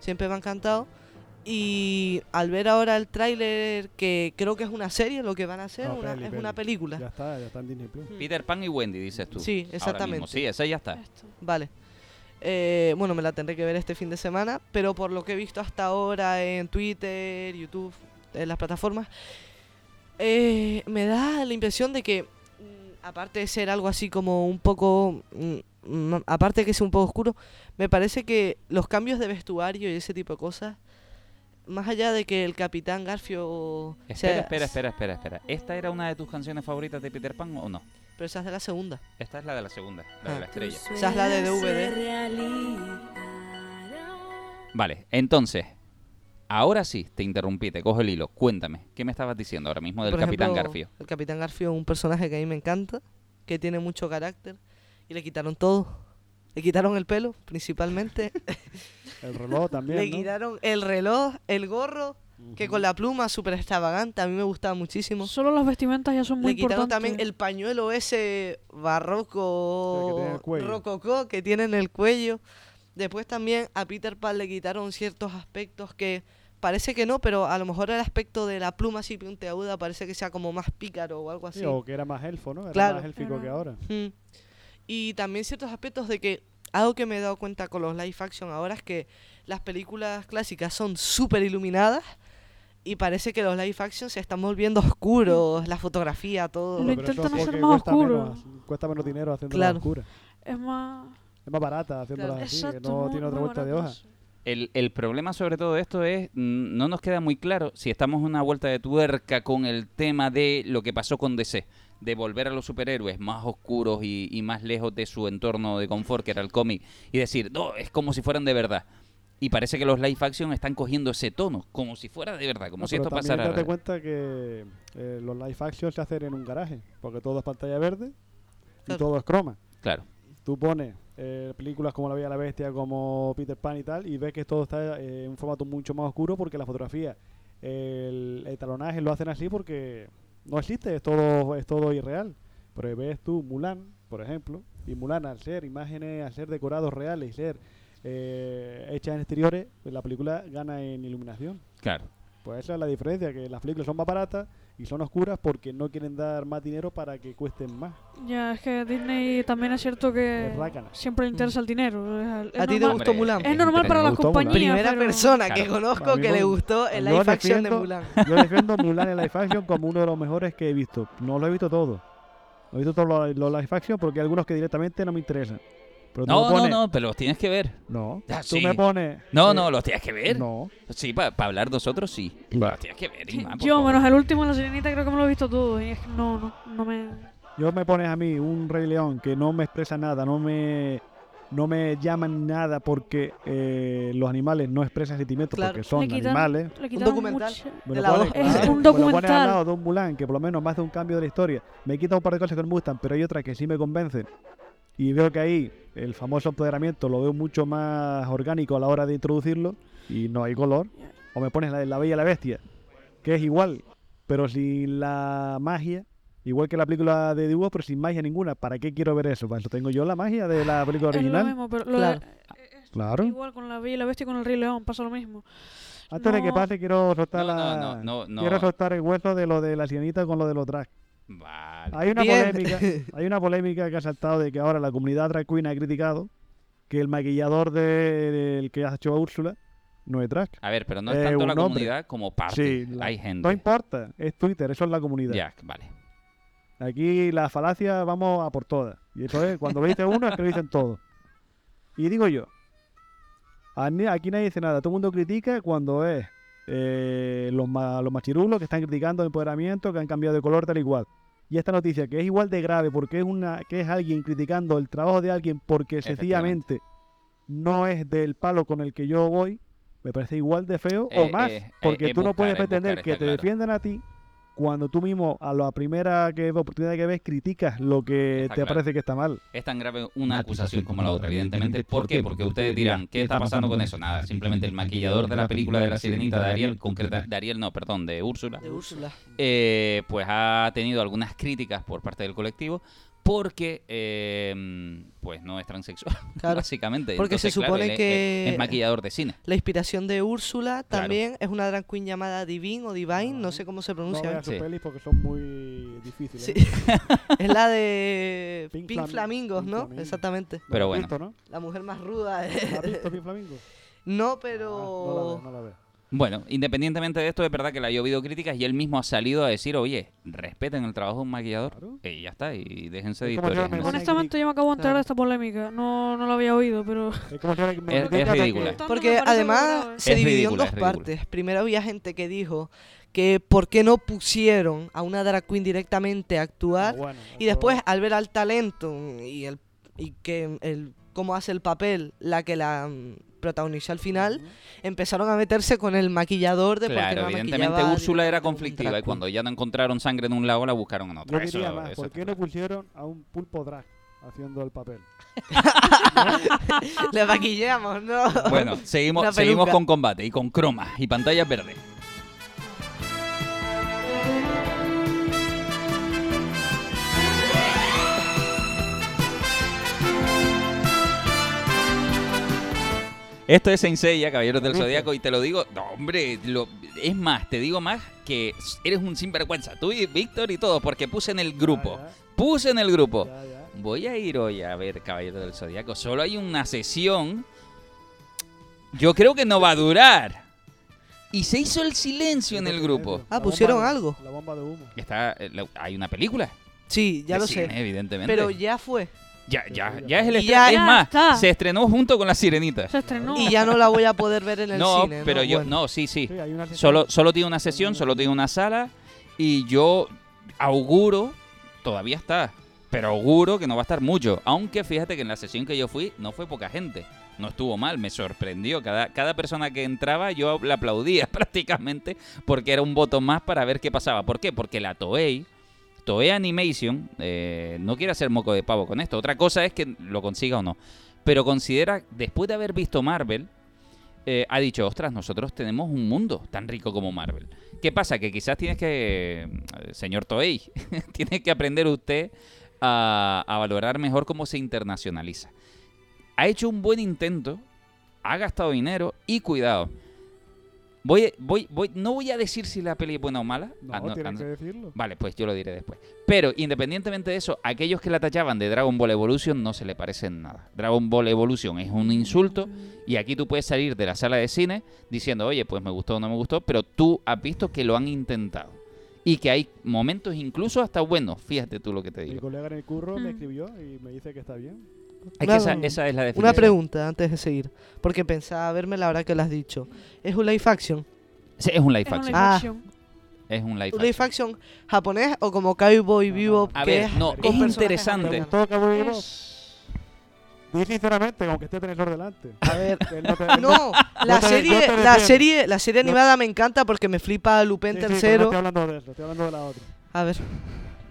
Siempre me ha encantado. Y al ver ahora el tráiler, que creo que es una serie lo que van a hacer, No, una- peli, es peli. una película. Ya está, ya está en Disney Plus. Peter Pan y Wendy, dices tú. Sí, exactamente. Sí, esa ya está. Esto. Vale. Eh, bueno, me la tendré que ver este fin de semana, pero por lo que he visto hasta ahora en Twitter, YouTube, en las plataformas, eh, me da la impresión de que, mm, aparte de ser algo así como un poco, mm, mm, aparte de que sea un poco oscuro, me parece que los cambios de vestuario y ese tipo de cosas, más allá de que el Capitán Garfio... Espera, sea- espera, espera, espera, espera. ¿Esta era una de tus canciones favoritas de Peter Pan o no? Pero esa es de la segunda. Esta es la de la segunda, la Ah. de la estrella. Esa es la de DVD. Vale, entonces, ahora sí, te interrumpí, te cojo el hilo. Cuéntame, ¿qué me estabas diciendo ahora mismo del Por Capitán ejemplo, Garfio? El Capitán Garfio es un personaje que a mí me encanta, que tiene mucho carácter y le quitaron todo. Le quitaron el pelo, principalmente. El reloj también, le ¿no? quitaron el reloj, el gorro, que con la pluma súper extravagante, a mí me gustaba muchísimo. Solo las vestimentas ya son muy Le quitaron importantes. también el pañuelo ese barroco, que tiene en el cuello. rococó que tiene en el cuello. Después también a Peter Pan le quitaron ciertos aspectos que parece que no, pero a lo mejor el aspecto de la pluma así puntiaguda parece que sea como más pícaro o algo así. Sí, o que era más elfo, ¿no? Era Claro. más élfico que ahora. Mm. Y también ciertos aspectos de que algo que me he dado cuenta con los live action ahora es que las películas clásicas son súper iluminadas y parece que los live action se están volviendo oscuros, la fotografía, todo. Lo intentan hacer porque más cuesta oscuro. menos- cuesta menos dinero haciéndola Claro. oscura. Es más... Es más barata haciéndola Claro. así, Exacto. que no muy- tiene otra vuelta de hoja. El, el problema sobre todo esto es, mm, no nos queda muy claro si estamos en una vuelta de tuerca con el tema de lo que pasó con DC, de volver a los superhéroes más oscuros y, y más lejos de su entorno de confort, que era el cómic, y decir, no, es como si fueran de verdad. Y parece que los live action están cogiendo ese tono, como si fuera de verdad, como No, si esto pasara. date cuenta que eh, los live action se hacen en un garaje, porque todo es pantalla verde y Claro. todo es croma. Claro, Tú pones eh, películas como La Bella y la Bestia, como Peter Pan y tal, y ves que todo está eh, en un formato mucho más oscuro porque la fotografía, el, el talonaje lo hacen así porque no existe, es todo, es todo irreal. Pero ves tú Mulan, por ejemplo, y Mulan al ser imágenes, al ser decorados reales y ser eh, hechas en exteriores, pues la película gana en iluminación. claro. Pues esa es la diferencia, que las películas son más baratas y son oscuras porque no quieren dar más dinero para que cuesten más. Ya, es que Disney también es cierto que siempre le interesa el dinero. Es, es ¿A ti te normal, gustó Mulan? es normal para las compañías. Primera pero- persona que Claro. conozco que le gustó el Yo live action de defiendo- Mulan. Yo defiendo Mulan en live action como uno de los mejores que he visto. No lo he visto todo. No he visto todos los, los live action porque hay algunos que directamente no me interesan. Pero No, no, no, pero los tienes que ver. No. Ah, Tú sí. me pones. No, no, los tienes que ver. No. Sí, para hablar nosotros sí. Va. Los tienes que ver, por Yo, favor. menos el último, La Sirenita, creo que me lo he visto todo. Y es que no, no, no me... Yo me pones a mí un Rey León que no me expresa nada, no me no me llaman nada porque eh, los animales no expresan sentimientos Claro. porque son Le quitan- animales. Le quitaron documental. De la pones-. Es un me lo pones documental. al lado de un Mulan que por lo menos me hace un cambio de la historia. Me quita un par de cosas que no me gustan, pero hay otras que sí me convencen. Y veo que ahí el famoso empoderamiento lo veo mucho más orgánico a la hora de introducirlo y no hay color. O me pones la de la Bella y la Bestia, que es igual, pero sin la magia. Igual que la película de dibujos, pero sin magia ninguna. ¿Para qué quiero ver eso? Para eso tengo yo la magia de la película Es lo original. mismo, pero lo Claro. de- Claro. igual con La Bella y la Bestia y con El Rey León, pasa lo mismo. Antes de que pase, quiero soltar No, no, la. no, no, no. Quiero soltar el hueso de lo de la sirenita con lo de los drags. Vale. Hay una Bien. polémica, hay una polémica que ha saltado de que ahora la comunidad drag queen ha criticado que el maquillador de- del que ha hecho a Úrsula no es drag. A ver, pero no es Eh, tanto la hombre. comunidad como parte. Sí, la- Hay gente. No importa, es Twitter, eso es la comunidad. Ya, vale. Aquí la falacia vamos a por todas. Y eso es, cuando lo dice uno es que lo dicen todos. Y digo yo, aquí nadie dice nada, todo el mundo critica cuando es eh, los, ma- los machirulos que están criticando el empoderamiento, que han cambiado de color tal y cual. Y esta noticia que es igual de grave porque es una que es alguien criticando el trabajo de alguien porque sencillamente no es del palo con el que yo voy, me parece igual de feo Eh, o más, eh, eh, porque es tú no puedes pretender que te claro. defiendan a ti cuando tú mismo a la primera que oportunidad que ves criticas lo que Está te claro. parece que está mal. Es tan grave una acusación como la otra, evidentemente. ¿Por qué? Porque ustedes dirán, ¿qué está pasando con eso? Nada, simplemente el maquillador de la película de la sirenita de Ariel, concreta, de Ariel no, perdón, de Úrsula, De Úrsula. eh, pues ha tenido algunas críticas por parte del colectivo porque eh, pues no es transexual, Claro. básicamente. Porque se Entonces, supone que- es maquillador de cine. La inspiración de Úrsula Claro. también es una drag queen llamada Divine o Divine, no sé cómo se No pronuncia. veas sus Sí. pelis porque son muy difíciles. Sí. es la de Pink Pink, Flam- Flamingos, Pink ¿no? Flamingos. Exactamente. ¿No Pero bueno. visto, ¿no? La mujer más ruda. de- ¿No has visto Pink Flamingo? No, Ah, pero... no la veo, no la veo. Bueno, independientemente de esto, es verdad que le ha llovido críticas y él mismo ha salido a decir, oye, respeten el trabajo de un maquillador Claro. y ya está, y déjense de historias. Honestamente, yo me acabo de enterar de esta polémica. No, no lo había oído, pero. Es ridícula. Porque además se dividió ridícula, en dos partes. Primero había gente que dijo que por qué no pusieron a una drag queen directamente a Ah, actuar bueno, y después al ver al talento y el y que el cómo hace el papel la que la protagonizó al final empezaron a meterse con el maquillador de por qué Claro, no evidentemente maquillaba Úrsula era conflictiva y cuando ya no encontraron sangre en un lago la buscaron en otro. Yo Eso- más, eso ¿por qué no pusieron a un pulpo drag haciendo el papel? le maquillamos no Bueno, seguimos, seguimos con combate y con cromas y pantallas verdes. Esto es Saint Seiya, Caballeros del. Zodíaco, y te lo digo, no, hombre, lo- es más, te digo más que eres un sinvergüenza, tú y Víctor y todo, porque puse en el grupo, Ya, puse en el grupo. Voy a ir hoy a ver Caballeros del Zodíaco, solo hay una sesión, yo creo que no va a durar. Y se hizo el silencio en el grupo. Ah, pusieron bomba algo. La bomba de humo. Está, eh, la- hay una película. Sí, ya lo cine, sé. Evidentemente. Pero ya fue. Ya, ya, ya es el estreno. ya- Es Ya más, está. se estrenó junto con la sirenita. Se estrenó. Y ya no la voy a poder ver en el No, cine. pero yo, Bueno. no, sí, sí. Solo, solo tiene una sesión, solo tiene una sala. Y yo auguro, todavía está, pero auguro que no va a estar mucho. Aunque fíjate que en la sesión que yo fui no fue poca gente. No estuvo mal, me sorprendió. Cada, cada persona que entraba yo la aplaudía prácticamente porque era un voto más para ver qué pasaba. ¿Por qué? Porque la Toei, Toei Animation, eh, no quiere hacer moco de pavo con esto. Otra cosa es que lo consiga o no. Pero considera, después de haber visto Marvel, eh, ha dicho, ostras, nosotros tenemos un mundo tan rico como Marvel. ¿Qué pasa? Que quizás tienes que, eh, señor Toei, tiene que aprender usted a, a valorar mejor cómo se internacionaliza. Ha hecho un buen intento, ha gastado dinero y cuidado. Voy, voy, voy, no voy a decir si la peli es buena o mala. No, Ah, no, tienes ah, que decirlo. Vale, pues yo lo diré después. Pero independientemente de eso, aquellos que la tachaban de Dragon Ball Evolution no se le parece en nada. Dragon Ball Evolution es un insulto y aquí tú puedes salir de la sala de cine diciendo, oye, pues me gustó o no me gustó, pero tú has visto que lo han intentado. Y que hay momentos incluso hasta buenos. Fíjate tú lo que te Mi digo. colega en el curro me Mm. escribió y me dice que está bien. Es que Una- esa, esa es la definición. Una pregunta antes de seguir. Porque pensaba verme la hora que lo has dicho. ¿Es un live action? Sí, es un live Es action. Ah. infección. Es un live ¿Un live action. action japonés o como Cowboy No, Bebop? A que ver, es no, es interesante. Di sinceramente, aunque esté televisor delante. A ver, no te- no, la te- serie, te la serie, la serie animada me encanta porque me flipa Lupin Sí, sí, pero no tercero. estoy hablando de eso, estoy hablando de la otra. A ver,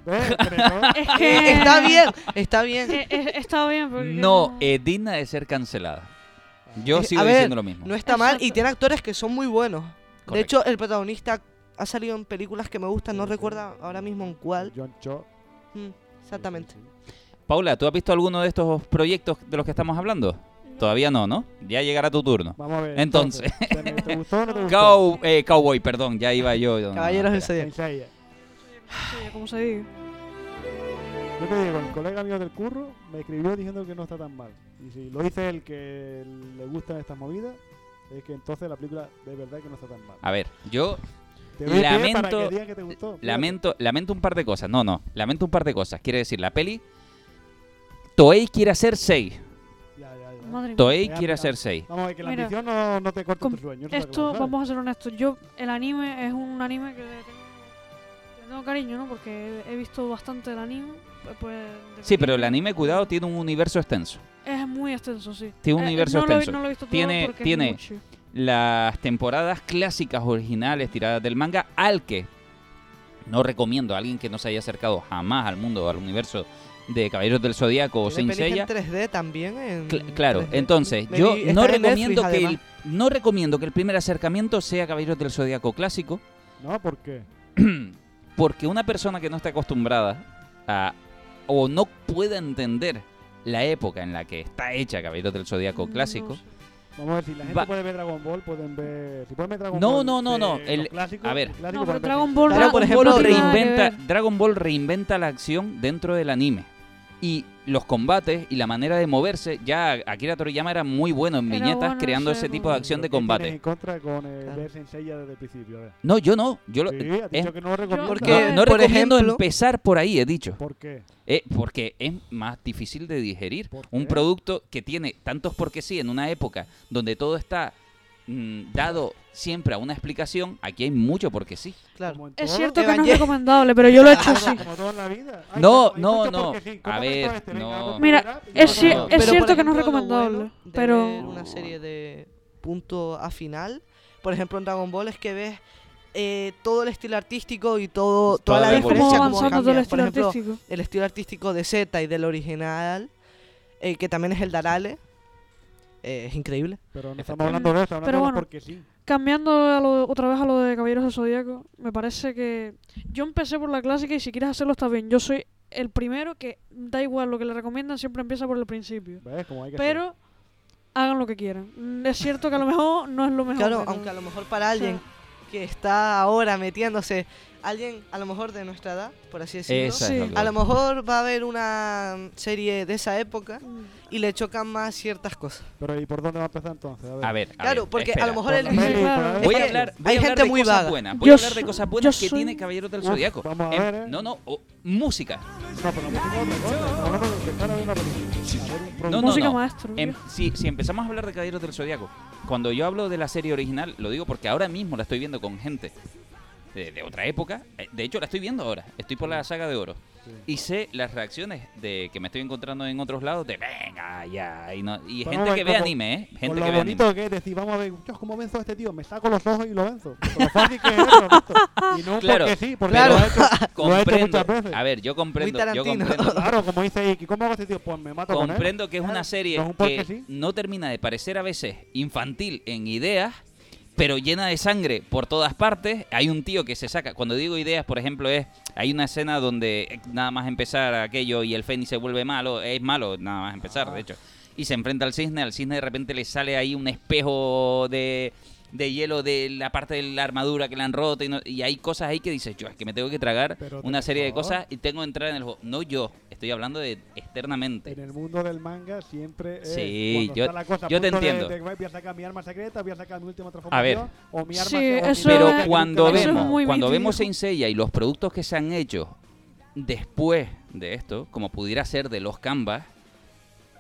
Televisor. Es Eh, que. está bien, está bien. Eh, eh, está bien, porque. No, es digna de ser cancelada. Yo Eh, sigo a ver, diciendo lo mismo. No está mal y tiene actores que son muy buenos. De hecho, el protagonista ha salido en películas que me gustan, no Sí, sí. recuerdo ahora mismo en cuál. John Cho. Mm, exactamente. Paula, ¿tú has visto alguno de estos proyectos de los que estamos hablando? Todavía no, ¿no? Ya llegará tu turno. Vamos a ver. Entonces. ¿te, te gustó o no te gustó? Cow- eh, cowboy, perdón, ya iba yo. no, no, Caballeros del espera. Sí, como se diga. Yo te digo, el colega mío del curro me escribió diciendo que no está tan mal. Y si lo dice el que le gustan estas movidas, es que entonces la película de verdad que no está tan mal. A ver, yo Te doy pie para lamento- que que te gustó. lamento, lamento un par de cosas. No, no, lamento un par de cosas. Quiere decir, la peli. Toei quiere hacer 6. Ya, ya, ya. Madre mía. Toei quiere hacer 6. Vamos a ver que la Mira, ambición no, no te corta com- tu sueño. eso está Esto, vamos a ser honestos. Yo, el anime es un anime que tengo, tengo cariño, ¿no? Porque he visto bastante el anime. Pues, de Sí, pero el anime, cuidado, tiene un universo extenso. Es muy extenso, sí. Tiene un Eh, universo no lo he- extenso. no lo he visto todo Tiene- porque es tiene- mucho. Las temporadas clásicas originales tiradas del manga, al que no recomiendo a alguien que no se haya acercado jamás al mundo, al universo de Caballeros del Zodíaco o Saint Seiya. en 3D también. En Cl- claro, 3D. entonces Me yo no recomiendo Netflix, que el, no recomiendo que el primer acercamiento sea Caballeros del Zodíaco clásico, No, ¿por qué? porque una persona que no está acostumbrada a o no pueda entender la época en la que está hecha Caballeros del Zodíaco No clásico, sé. Vamos a ver, si la gente Va- puede ver Dragon Ball, pueden ver... Si pueden ver Dragon No, Ball no, no, de no, los el- clásicos, a ver. clásico No, Dragon. Ball, Dragon por Ball no reinventa, ver. Dragon Ball reinventa la acción dentro del anime. Y los combates y la manera de moverse, ya Akira Toriyama era muy bueno en Era viñetas bueno, creando ese tipo de acción de ¿Qué tienes combate. en contra con eh, Claro. ver Sensei ya desde el principio? A ver. No, yo no. Yo lo- Sí, has es- dicho que no lo recomiendas. Porque- no, no por recomiendo ejemplo- empezar por ahí, he dicho. ¿Por qué? Eh, porque es más difícil de digerir. ¿Por Un producto que tiene tantos porque sí en una época donde todo está mm, dado siempre a una explicación, aquí hay mucho porque sí. Claro. Es cierto que no es recomendable, pero yo lo he hecho así. No, no, no. porque sí. ¿Cómo A ver, este? No. Mira, es, Pero, cierto que no es ejemplo, lo recomendable, bueno de pero... ver una serie de punto a final, por ejemplo en Dragon Ball es que ves eh, todo el estilo artístico y todo Toda toda la diferencia como avanzando todo el cambia. Por estilo ejemplo, artístico. el estilo artístico de Z y del original, eh, que también es el Darale, eh, es increíble. Pero no estamos hablando de eso, hablando Pero de bueno. porque sí. Cambiando a lo- otra vez a lo de Caballeros del Zodíaco, me parece que yo empecé por la clásica y si quieres hacerlo está bien. Yo soy el primero que da igual lo que le recomiendan, siempre empieza por el principio. ¿Ves? Como hay que Pero hagan lo que quieran. Mm, Es cierto que a lo mejor no es lo mejor. Claro, pero- aunque a lo mejor para o sea, alguien que está ahora metiéndose, alguien a lo mejor de nuestra edad, por así decirlo, Sí. lo a lo mejor va a haber una serie de esa época y le chocan más ciertas cosas. Pero ¿y por dónde va a empezar entonces? A ver. A ver, a Claro, ver, porque espera. a lo mejor el... claro. Voy a hablar, voy hay a hablar gente de muy cosas vaga. buenas. Voy Yo a hablar de cosas buenas que soy- tiene Caballeros del Uf, Zodiaco. vamos a Em, ver, ¿eh? No, no, o- música. No, pero ver ver. No, no, música no. maestro. Em, si, si empezamos a hablar de Caballeros del Zodiaco, cuando yo hablo de la serie original, lo digo porque ahora mismo la estoy viendo con gente de, de otra época. Eh, De hecho, la estoy viendo ahora. Estoy por la saga de oro. Y sé las reacciones de que me estoy encontrando en otros lados de venga, ya. Y, no, y gente que ve anime, ¿eh? Con Gente lo que ve anime. bonito que es decir, vamos a ver, Dios, ¿cómo venzo a este tío? Me saco los ojos y lo venzo. Con lo fácil que es eso, Víctor. Y no Claro, porque sí, porque claro. lo he hecho, lo he hecho Comprendo. muchas veces. A ver, yo comprendo. Yo comprendo. Claro, como dice Iki, ¿cómo hago este tío? Pues me mato con él. Comprendo que es una serie no es un porque que sí. no termina de parecer a veces infantil en ideas, pero llena de sangre por todas partes. Hay un tío que se saca, cuando digo ideas, por ejemplo, es hay una escena donde eh, nada más empezar aquello y el Fénix se vuelve malo, es malo nada más empezar, de hecho. Y se enfrenta al cisne, al cisne de repente le sale ahí un espejo de, de hielo de la parte de la armadura que le han roto y, no- y hay cosas ahí que dices, yo es que me tengo que tragar Pero, una serie de cosas y tengo que entrar en el juego. No yo, estoy hablando de externamente. En el mundo del manga siempre es Sí, yo- está la cosa yo te de- entiendo. de, voy a sacar mi arma secreta, voy a sacar mi última A ver. transformación o mi arma Sí, o mi eso Pero cuando la eso vemos, cuando mítico. vemos Saint Seiya y los productos que se han hecho después de esto, como pudiera ser de los Canvas,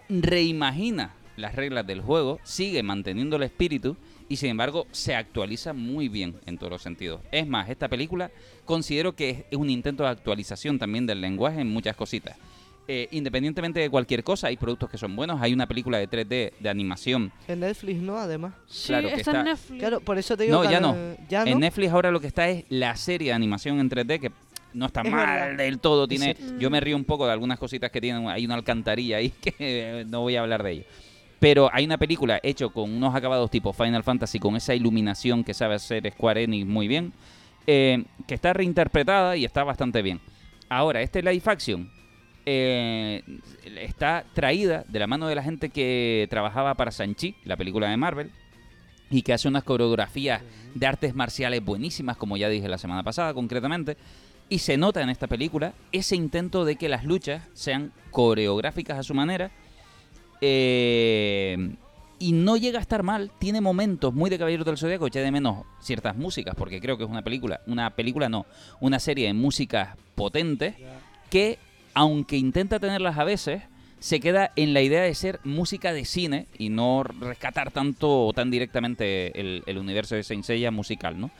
reimagina las reglas del juego, sigue manteniendo el espíritu y sin embargo se actualiza muy bien en todos los sentidos. Es más, esta película considero que es- es un intento de actualización también del lenguaje en muchas cositas. Eh, independientemente de cualquier cosa, hay productos que son buenos. Hay una película de 3D de animación. En Netflix no, además. Sí, claro que está, está- en Netflix. Claro, por eso te digo No, que ya no. ya no. En Netflix ahora lo que está es la serie de animación en 3D que no está Es mal verdad. del todo. Tiene, yo me río un poco de algunas cositas que tienen. Hay una alcantarilla ahí que eh, no voy a hablar de ello. Pero hay una película hecha con unos acabados tipo Final Fantasy, con esa iluminación que sabe hacer Square Enix muy bien, eh, que está reinterpretada y está bastante bien. Ahora, este live action eh, está traída de la mano de la gente que trabajaba para Sanchi, la película de Marvel, y que hace unas coreografías de artes marciales buenísimas, como ya dije la semana pasada concretamente. Y se nota en esta película ese intento de que las luchas sean coreográficas a su manera. Eh, y no llega a estar mal, tiene momentos muy de Caballeros del Zodíaco, eché de menos ciertas músicas, porque creo que es una película, una película no, una serie de músicas potentes que, aunque intenta tenerlas a veces, se queda en la idea de ser música de cine y no rescatar tanto o tan directamente el, el universo de Saint Seiya musical, ¿no?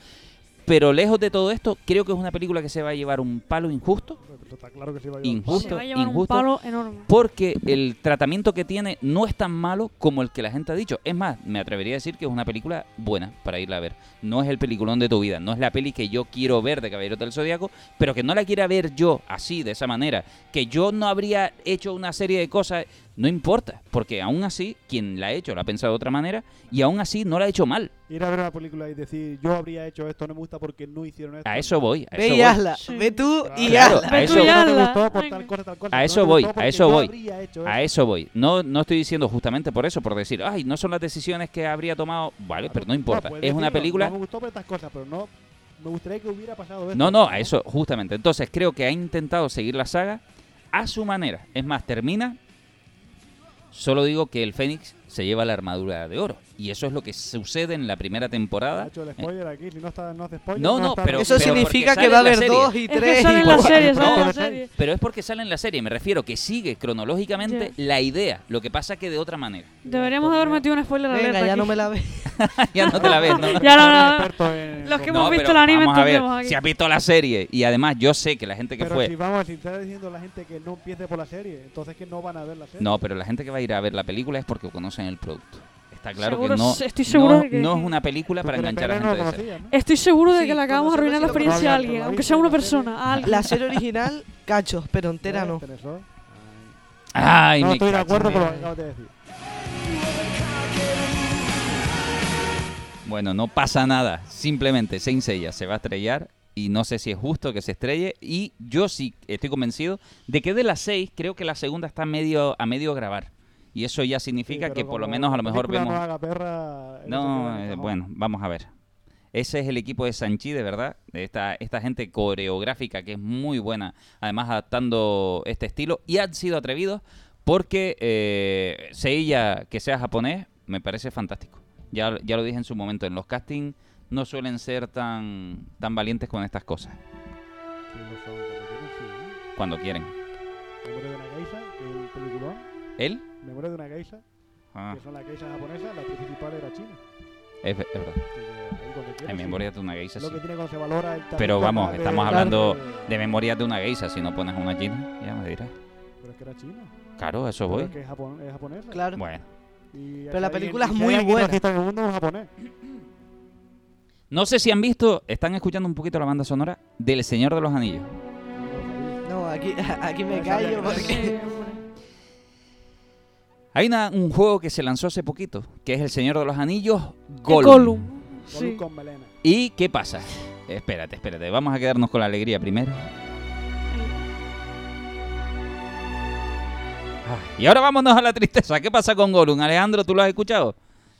Pero lejos de todo esto, creo que es una película que se va a llevar un palo injusto, Está claro que sí va a llevar un Injusto. Se va a llevar un injusto. palo enorme. porque el tratamiento que tiene no es tan malo como el que la gente ha dicho. Es más, me atrevería a decir que es una película buena para irla a ver. No es el peliculón de tu vida, no es la peli que yo quiero ver de Caballeros del Zodíaco, pero que no la quiera ver yo así, de esa manera. Que yo no habría hecho una serie de cosas, no importa, porque aún así, quien la ha hecho la ha pensado de otra manera y aún así no la ha hecho mal. Ir a ver una película y decir, yo habría hecho esto, no me gusta porque no hicieron esto. A eso voy. A Ve eso y voy. hazla. Sí. Ve tú y Claro, hazla. a eso- tú y no te hazla. gustó por Venga. tal cosa, tal cosa. A eso voy, a eso voy. A eso voy. No, no estoy diciendo justamente por eso, por decir, ay, no son las decisiones que habría tomado. Vale, pero no importa. es una película. No me gustó por estas cosas, pero no. Me gustaría que hubiera pasado esto. No, no, a eso, justamente. Entonces creo que ha intentado seguir la saga a su manera. Es más, termina. Solo digo que el Fénix se lleva la armadura de oro. Y eso es lo que sucede en la primera temporada. hecho el spoiler aquí, si no está, no hace spoiler. No, no, está- pero- Eso pero significa que va a haber dos y Es que tres. sale y en la cuatro. serie, no, sale en la no, serie. Pero es porque sale en la serie. Me refiero que sigue cronológicamente la idea. Lo que pasa que de otra manera. Deberíamos de haber metido un spoiler Venga, ya aquí. no me la ve. ya no te la ves, ¿no? Ya no, no, en- Los que hemos No, visto el anime vamos a ver, aquí. si has visto la serie y además yo sé que la gente que Pero fue si vamos, si está diciendo la gente que no empiece por la serie, entonces que no van a ver la serie. No, pero la gente que va a ir a ver la película es porque conocen el producto. Está claro Seguro- que no, estoy seguro no, de que- no es una película para enganchar a gente. Estoy seguro de Sí, que le acabamos de arruinar la experiencia a alguien, aunque sea una persona, a alguien. La serie original, cachos, pero entera no. No estoy de acuerdo con lo que acabas de decir. Bueno, no pasa nada. Simplemente Saint Seiya se va a estrellar y no sé si es justo que se estrelle. Y yo sí estoy convencido de que de las seis, creo que la segunda está medio, a medio grabar. Y eso ya significa Sí, que por lo menos a lo mejor vemos... No haga perra. No, eh, cajón. bueno, vamos a ver. Ese es el equipo de Sanchi, de verdad. Esta, esta gente coreográfica que es muy buena, además adaptando este estilo. Y han sido atrevidos porque eh, Seiya, que sea japonés, me parece fantástico. Ya, ya lo dije en su momento, en los castings no suelen ser tan, tan valientes con estas cosas, cuando quieren, cuando quieren. Que. ¿Él? Memoria de una geisha, Ah, que son las geishas japonesas, la principal era China. es, es verdad. Que En sí. memoria de una geisha, Lo sí. que tiene se valora el Pero vamos, de- estamos hablando de memoria de una geisha. Si no pones una china, ya me dirás. Pero es que era China. Claro, eso Pero voy. es que es, japon- es japonesa. Claro. Bueno. Y Pero la película es muy buena. racista en el mundo es japonés. No sé si han visto, están escuchando un poquito la banda sonora del Señor de los Anillos. No, aquí, aquí me callo que porque... Hay una- un juego que se lanzó hace poquito, que es el Señor de los Anillos. Gollum. Gollum Sí. con melena. ¿Y qué pasa? Espérate, espérate, vamos a quedarnos con la alegría primero. Ah, y ahora vámonos a la tristeza. ¿Qué pasa con Gollum? Alejandro, ¿tú lo has escuchado?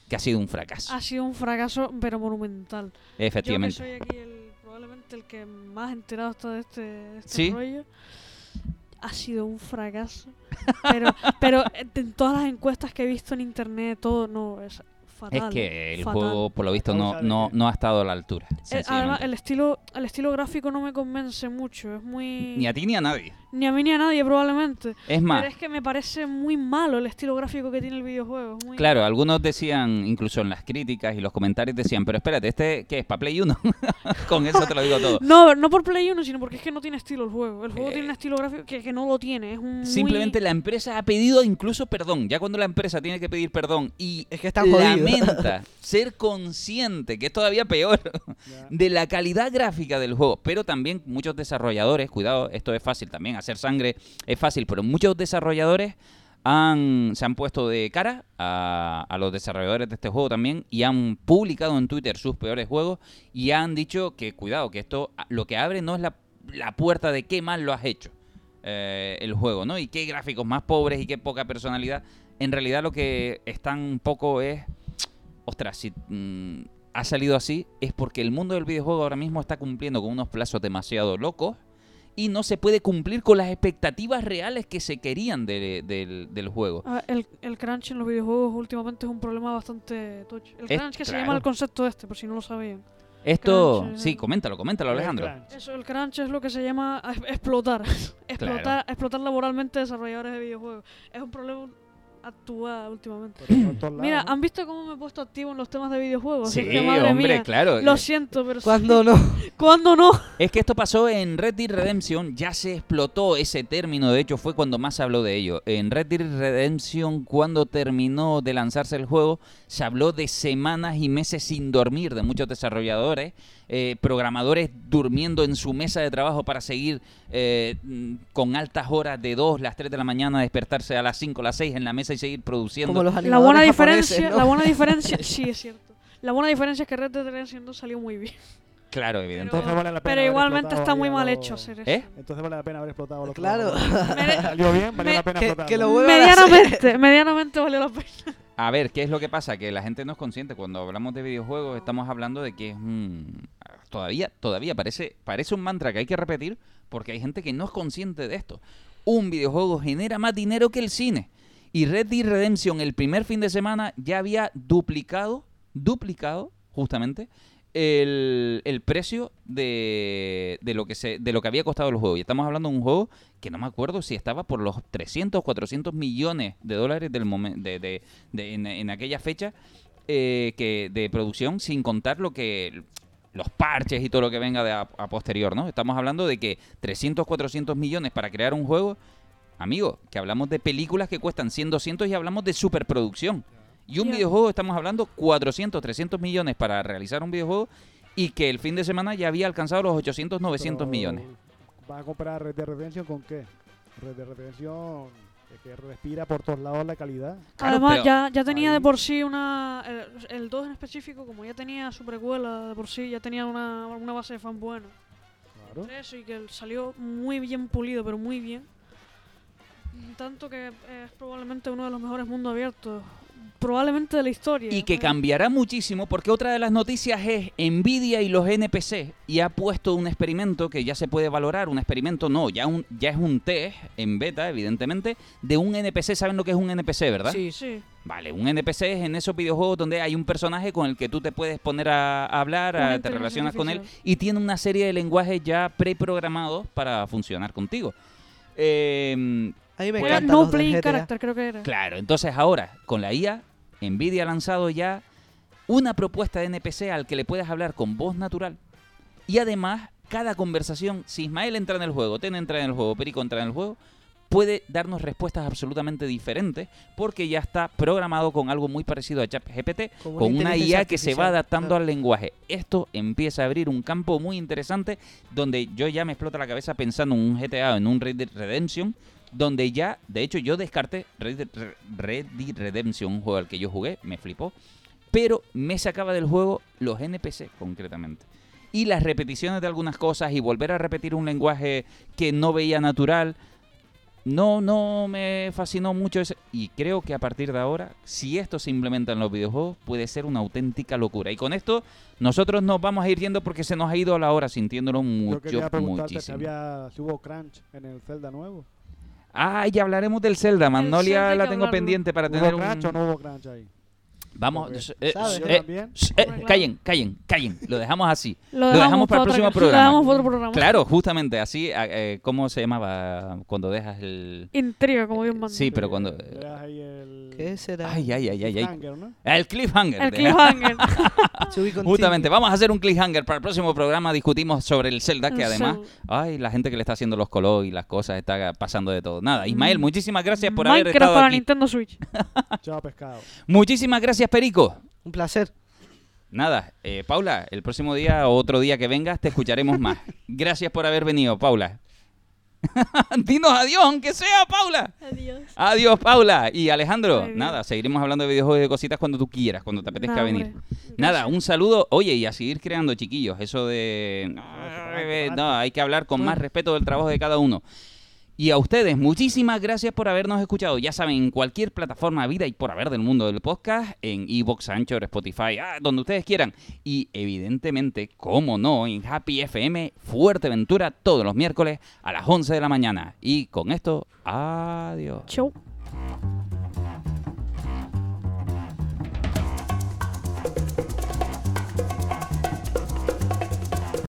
Que ha sido un fracaso. Ha sido un fracaso, pero monumental. Efectivamente. Yo que soy aquí el, probablemente el que más enterado está de este, de este Sí. rollo. Ha sido un fracaso. Pero, pero en todas las encuestas que he visto en internet, todo no es fatal. Es que el fatal. juego, por lo visto, no, no, no ha estado a la altura. Eh, además, el estilo, el estilo gráfico no me convence mucho. Es muy. Ni a ti ni a nadie. Ni a mí ni a nadie, probablemente. Es más, Pero es que me parece muy malo el estilo gráfico que tiene el videojuego. muy- Claro, algunos decían, incluso en las críticas y los comentarios decían, pero espérate, ¿este qué es? ¿Para Play 1? Con eso te lo digo todo. No, no por Play 1, sino porque es que no tiene estilo el juego. El juego Eh, tiene un estilo gráfico que, que no lo tiene. Es un muy- Simplemente la empresa ha pedido incluso perdón. Ya cuando la empresa tiene que pedir perdón y Es que están jodidos. Ser consciente, que es todavía peor, de la calidad gráfica del juego. Pero también muchos desarrolladores, cuidado, esto es fácil también, hacer sangre es fácil, pero muchos desarrolladores han, se han puesto de cara a, a los desarrolladores de este juego también y han publicado en Twitter sus peores juegos y han dicho que cuidado, que esto lo que abre no es la, la puerta de qué mal lo has hecho eh, el juego, ¿no? Y qué gráficos más pobres y qué poca personalidad. En realidad lo que están un poco es, ostras, si mm, ha salido así es porque el mundo del videojuego ahora mismo está cumpliendo con unos plazos demasiado locos y no se puede cumplir con las expectativas reales que se querían de- del, del juego. Ah, el, el crunch en los videojuegos últimamente es un problema bastante tocho. El Es- crunch que se claro. llama el concepto este, por si no lo sabían. Esto, crunch, eh. sí, coméntalo, coméntalo El Alejandro. crunch. Eso, el crunch es lo que se llama a- explotar. explotar, explotar laboralmente desarrolladores de videojuegos. Es un problema actual últimamente. Mira. ¿han visto cómo me he puesto activo en los temas de videojuegos? Sí, Es que, madre hombre, mía, claro. Lo siento, pero... Cuando no. ¿Cuándo no? Es que esto pasó en Red Dead Redemption, ya se explotó ese término, de hecho fue cuando más se habló de ello. En Red Dead Redemption, cuando terminó de lanzarse el juego, se habló de semanas y meses sin dormir de muchos desarrolladores, eh, programadores durmiendo en su mesa de trabajo para seguir eh, con altas horas de 2, las 3 de la mañana, despertarse a las 5, las 6 en la mesa y seguir produciendo. Como los La buena diferencia, ¿no? la buena diferencia, sí es cierto. La buena diferencia es que Red Dead Redemption 2 salió muy bien. Claro, evidentemente. Entonces vale la pena Pero igualmente está muy mal hecho hacer eso. ¿Eh? Entonces vale la pena haber explotado los Claro. Salió bien, vale me- la pena que- explotarlo. que lo vuelvan a medianamente, medianamente valió la pena. A ver, ¿qué es lo que pasa? Que la gente no es consciente. Cuando hablamos de videojuegos estamos hablando de que es un... Todavía, todavía parece, parece un mantra que hay que repetir porque hay gente que no es consciente de esto. Un videojuego genera más dinero que el cine. Y Red Dead Redemption el primer fin de semana ya había duplicado, duplicado justamente, el, el precio de, de lo que se de lo que había costado el juego. Y estamos hablando de un juego que no me acuerdo si estaba por los 300, 400 millones de dólares del momen- de, de- en aquella fecha eh, que de producción, sin contar lo que los parches y todo lo que venga de a, a posterior, ¿no? Estamos hablando de que 300, 400 millones para crear un juego, amigo, que hablamos de películas que cuestan 100, 200 y hablamos de superproducción. Y un videojuego estamos hablando 400, 300 millones para realizar un videojuego y que el fin de semana ya había alcanzado los 800, 900 Pero, millones. ¿Vas a comparar Red Dead Redemption con qué? Red Dead Redemption que respira por todos lados la calidad. Claro, Además, pero- ya, ya tenía de por sí una. El, el 2 en específico, como ya tenía su precuela de por sí, ya tenía una, una base de fan buena. Claro. Eso y que salió muy bien pulido, pero muy bien. Tanto que es probablemente uno de los mejores mundos abiertos, probablemente de la historia. Y que cambiará muchísimo porque otra de las noticias es Nvidia y los NPC y ha puesto un experimento que ya se puede valorar, un experimento no, ya, un, ya es un test en beta evidentemente de un NPC, ¿saben lo que es un NPC, verdad? Sí. Sí. Vale, un NPC es en esos videojuegos donde hay un personaje con el que tú te puedes poner a a hablar, a- te relacionas con él y tiene una serie de lenguajes ya preprogramados para funcionar contigo. Eh, A mí me Era no los playing character, creo que era. Claro, entonces ahora con la IA, Nvidia ha lanzado ya una propuesta de NPC al que le puedes hablar con voz natural y además cada conversación, si Ismael entra en el juego, Ten entra en el juego, Perico entra en el juego, puede darnos respuestas absolutamente diferentes porque ya está programado con algo muy parecido a ChatGPT, con una IA que se va adaptando claro. al lenguaje. Esto empieza a abrir un campo muy interesante donde yo ya me explota la cabeza pensando en un GTA o en un Red Dead Redemption, donde ya, de hecho, yo descarté Red Dead Redemption, un juego al que yo jugué, me flipó, pero me sacaba del juego los NPC concretamente. Y las repeticiones de algunas cosas y volver a repetir un lenguaje que no veía natural, no, no me fascinó mucho ese. Y creo que a partir de ahora, si esto se implementa en los videojuegos, puede ser una auténtica locura. Y con esto, nosotros nos vamos a ir yendo porque se nos ha ido la hora sintiéndolo Yo mucho, quería preguntarte si, muchísimo. había, si hubo crunch en el Zelda nuevo. Ah, ya hablaremos del Zelda. Magnolia Zelda la tengo pendiente para ¿Hubo tener un... no hubo crunch ahí? Vamos, eh, eh, también. eh, Claro. callen, callen, callen. Lo dejamos así. Lo dejamos dejamos, para el próximo programa. Lo dejamos para otro programa. Claro, justamente así. eh, eh, ¿Cómo se llamaba cuando dejas el...? Intriga, como Dios manda. Sí, pero cuando... El... ¿Qué será? Ay, ay, ay, ay, ay. cliffhanger, ¿no? El cliffhanger. El cliffhanger. Justamente, vamos a hacer un cliffhanger para el próximo programa. Discutimos sobre el Zelda, que El además, Zelda. ay, la gente que le está haciendo los colores y las cosas está pasando de todo. Nada, Ismael, Mm. muchísimas gracias por haber Minecraft estado para aquí. Nintendo Switch. Chao, pescado. Muchísimas gracias, Perico. Un placer. Nada, eh, Paula, el próximo día o otro día que vengas te escucharemos más. Gracias por haber venido, Paula. Dinos adiós, aunque sea, Paula. Adiós. Adiós, Paula. Y Alejandro, Ay, nada, seguiremos hablando de videojuegos y de cositas cuando tú quieras, cuando te apetezca venir. hombre. Nada, Gracias. un saludo. Oye, y a seguir creando, chiquillos. Eso de. No, hay que hablar con más respeto del trabajo de cada uno. Y a ustedes, muchísimas gracias por habernos escuchado. Ya saben, en cualquier plataforma vida y por haber del mundo del podcast, en Evox, Anchor, Spotify, ah, donde ustedes quieran. Y evidentemente, como no, en Happy FM, Fuerteventura, todos los miércoles a las 11 de la mañana. Y con esto, adiós. Chau.